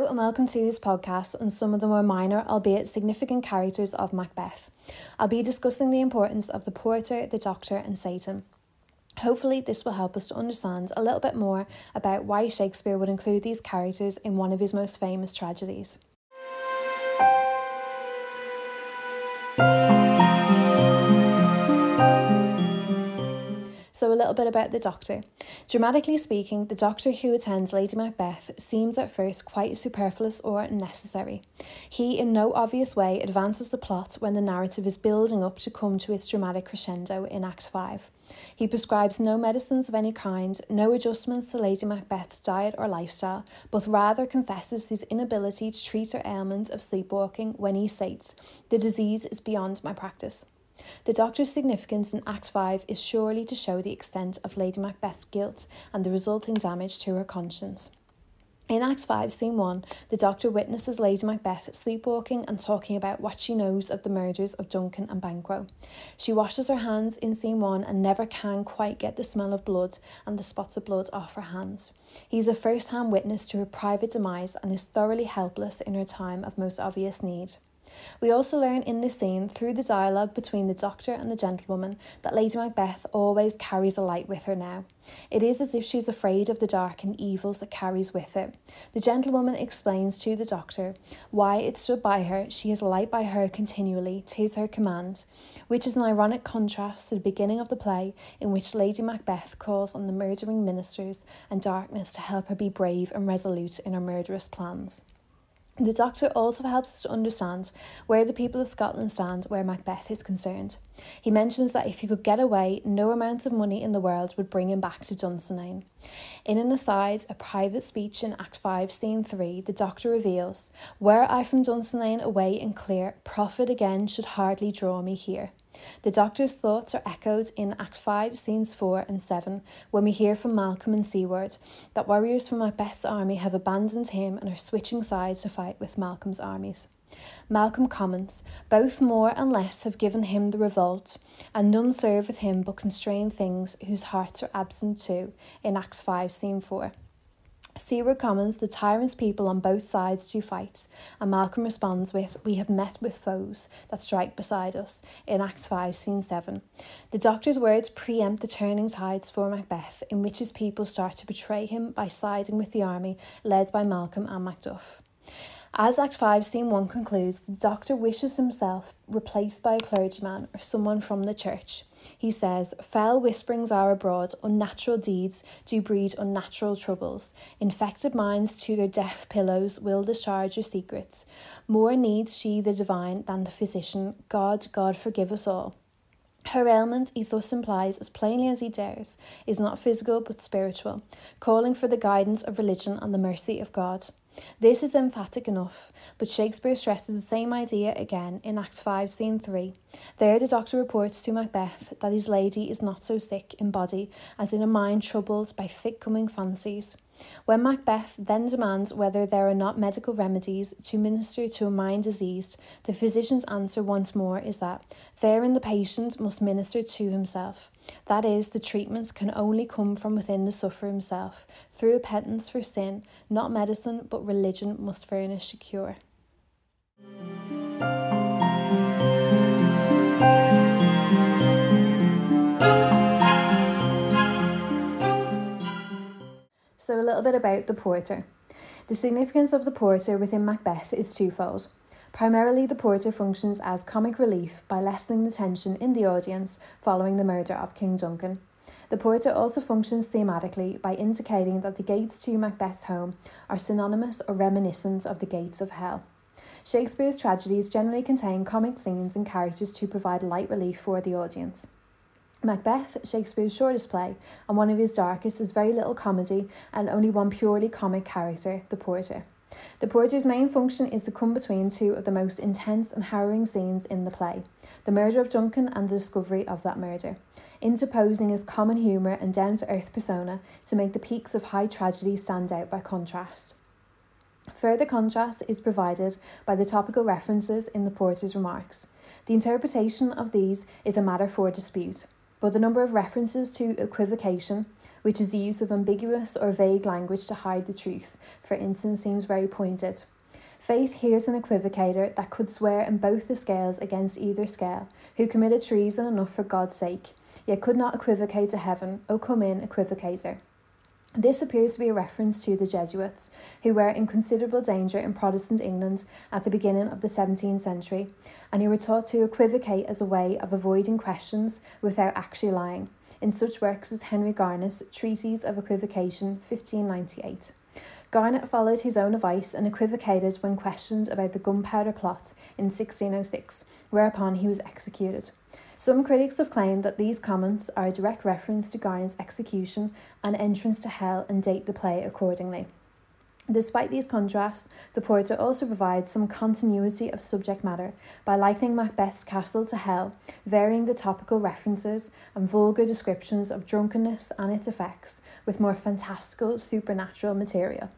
Hello and welcome to this podcast on some of the more minor, albeit significant characters of Macbeth. I'll be discussing the importance of the porter, the doctor, and Seyton. Hopefully, this will help us to understand a little bit more about why Shakespeare would include these characters in one of his most famous tragedies. Little bit about the Doctor. Dramatically speaking, the Doctor who attends Lady Macbeth seems at first quite superfluous or unnecessary. He, in no obvious way, advances the plot when the narrative is building up to come to its dramatic crescendo in Act 5. He prescribes no medicines of any kind, no adjustments to Lady Macbeth's diet or lifestyle, but rather confesses his inability to treat her ailment of sleepwalking when he states, The disease is beyond my practice. The Doctor's significance in Act 5 is surely to show the extent of Lady Macbeth's guilt and the resulting damage to her conscience. In Act 5, Scene 1, the Doctor witnesses Lady Macbeth sleepwalking and talking about what she knows of the murders of Duncan and Banquo. She washes her hands in Scene 1 and never can quite get the smell of blood and the spots of blood off her hands. He's a first hand witness to her private demise and is thoroughly helpless in her time of most obvious need. We also learn in this scene, through the dialogue between the doctor and the gentlewoman, that Lady Macbeth always carries a light with her now. It is as if she is afraid of the dark and evils it carries with it. The gentlewoman explains to the doctor why it stood by her, she has light by her continually, tis her command, which is an ironic contrast to the beginning of the play, in which Lady Macbeth calls on the murdering ministers and darkness to help her be brave and resolute in her murderous plans. The Doctor also helps us to understand where the people of Scotland stand where Macbeth is concerned. He mentions that if he could get away, no amount of money in the world would bring him back to Dunsinane. In an aside, a private speech in Act 5, Scene 3, the Doctor reveals, Were I from Dunsinane away and clear, profit again should hardly draw me here. The Doctor's thoughts are echoed in Act 5, Scenes 4 and 7, when we hear from Malcolm and Siward that warriors from Macbeth's army have abandoned him and are switching sides to fight with Malcolm's armies. Malcolm comments, Both more and less have given him the revolt, and none serve with him but constrain things whose hearts are absent too, in Acts 5, Scene 4. Siward comments the tyrant's people on both sides do fight, and Malcolm responds with, We have met with foes that strike beside us, in Act 5, Scene 7. The doctor's words preempt the turning tides for Macbeth, in which his people start to betray him by siding with the army led by Malcolm and Macduff. As Act 5, Scene 1 concludes, the doctor wishes himself replaced by a clergyman or someone from the church. He says, Fell whisperings are abroad, unnatural deeds do breed unnatural troubles. Infected minds to their deaf pillows will discharge your secrets. More needs she the divine than the physician. God, God, forgive us all. Her ailment, he thus implies, as plainly as he dares, is not physical but spiritual, calling for the guidance of religion and the mercy of God. This is emphatic enough, but Shakespeare stresses the same idea again in Act 5, Scene 3. There, the doctor reports to Macbeth that his lady is not so sick in body as in a mind troubled by thick coming fancies. When Macbeth then demands whether there are not medical remedies to minister to a mind diseased, the physician's answer once more is that therein the patient must minister to himself. That is, the treatment can only come from within the sufferer himself, through repentance for sin, not medicine, but religion must furnish a cure. Little bit about the porter. The significance of the porter within Macbeth is twofold. Primarily, the porter functions as comic relief by lessening the tension in the audience following the murder of King Duncan. The porter also functions thematically by indicating that the gates to Macbeth's home are synonymous or reminiscent of the gates of hell. Shakespeare's tragedies generally contain comic scenes and characters to provide light relief for the audience. Macbeth, Shakespeare's shortest play, and one of his darkest, is very little comedy and only one purely comic character, the porter. The porter's main function is to come between two of the most intense and harrowing scenes in the play the murder of Duncan and the discovery of that murder, interposing his common humour and down to earth persona to make the peaks of high tragedy stand out by contrast. Further contrast is provided by the topical references in the porter's remarks. The interpretation of these is a matter for dispute. But the number of references to equivocation, which is the use of ambiguous or vague language to hide the truth, for instance, seems very pointed. Faith hears an equivocator that could swear in both the scales against either scale, who committed treason enough for God's sake, yet could not equivocate to heaven, O come in, equivocator. This appears to be a reference to the Jesuits, who were in considerable danger in Protestant England at the beginning of the 17th century, and who were taught to equivocate as a way of avoiding questions without actually lying, in such works as Henry Garnet's Treatise of Equivocation, 1598. Garnet followed his own advice and equivocated when questioned about the gunpowder plot in 1606, whereupon he was executed. Some critics have claimed that these comments are a direct reference to Garnet's execution and entrance to hell and date the play accordingly. Despite these contrasts, the porter also provides some continuity of subject matter by likening Macbeth's castle to hell, varying the topical references and vulgar descriptions of drunkenness and its effects with more fantastical supernatural material.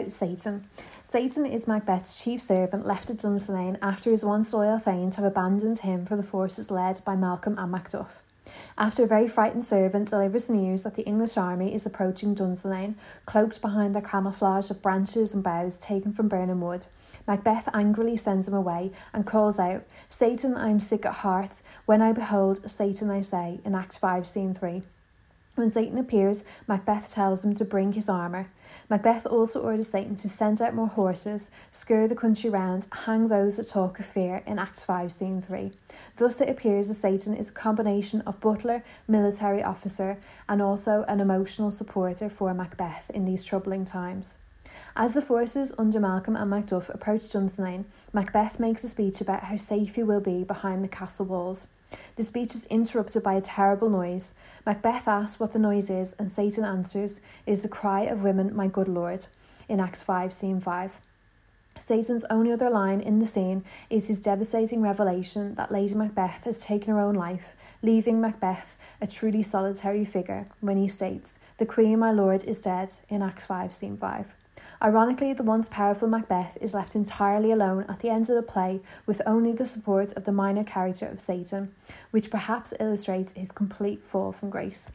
About Seyton. Seyton is Macbeth's chief servant left at Dunsinane after his once loyal thanes have abandoned him for the forces led by Malcolm and Macduff. After a very frightened servant delivers news that the English army is approaching Dunsinane, cloaked behind their camouflage of branches and boughs taken from Birnam Wood, Macbeth angrily sends him away and calls out, Seyton, I am sick at heart. When I behold Seyton, I say, in Act 5, Scene 3. When Seyton appears, Macbeth tells him to bring his armour. Macbeth also orders Seyton to send out more horses, scour the country round, hang those that talk of fear in Act 5, Scene 3. Thus it appears that Seyton is a combination of butler, military officer, and also an emotional supporter for Macbeth in these troubling times. As the forces under Malcolm and Macduff approach Dunsinane, Macbeth makes a speech about how safe he will be behind the castle walls. The speech is interrupted by a terrible noise. Macbeth asks what the noise is, and Seyton answers, It is the cry of women, my good lord, in Acts 5, Scene 5. Seyton's only other line in the scene is his devastating revelation that Lady Macbeth has taken her own life, leaving Macbeth a truly solitary figure when he states, The Queen, my lord, is dead, in Acts 5, Scene 5. Ironically, the once powerful Macbeth is left entirely alone at the end of the play with only the support of the minor character of Seyton, which perhaps illustrates his complete fall from grace.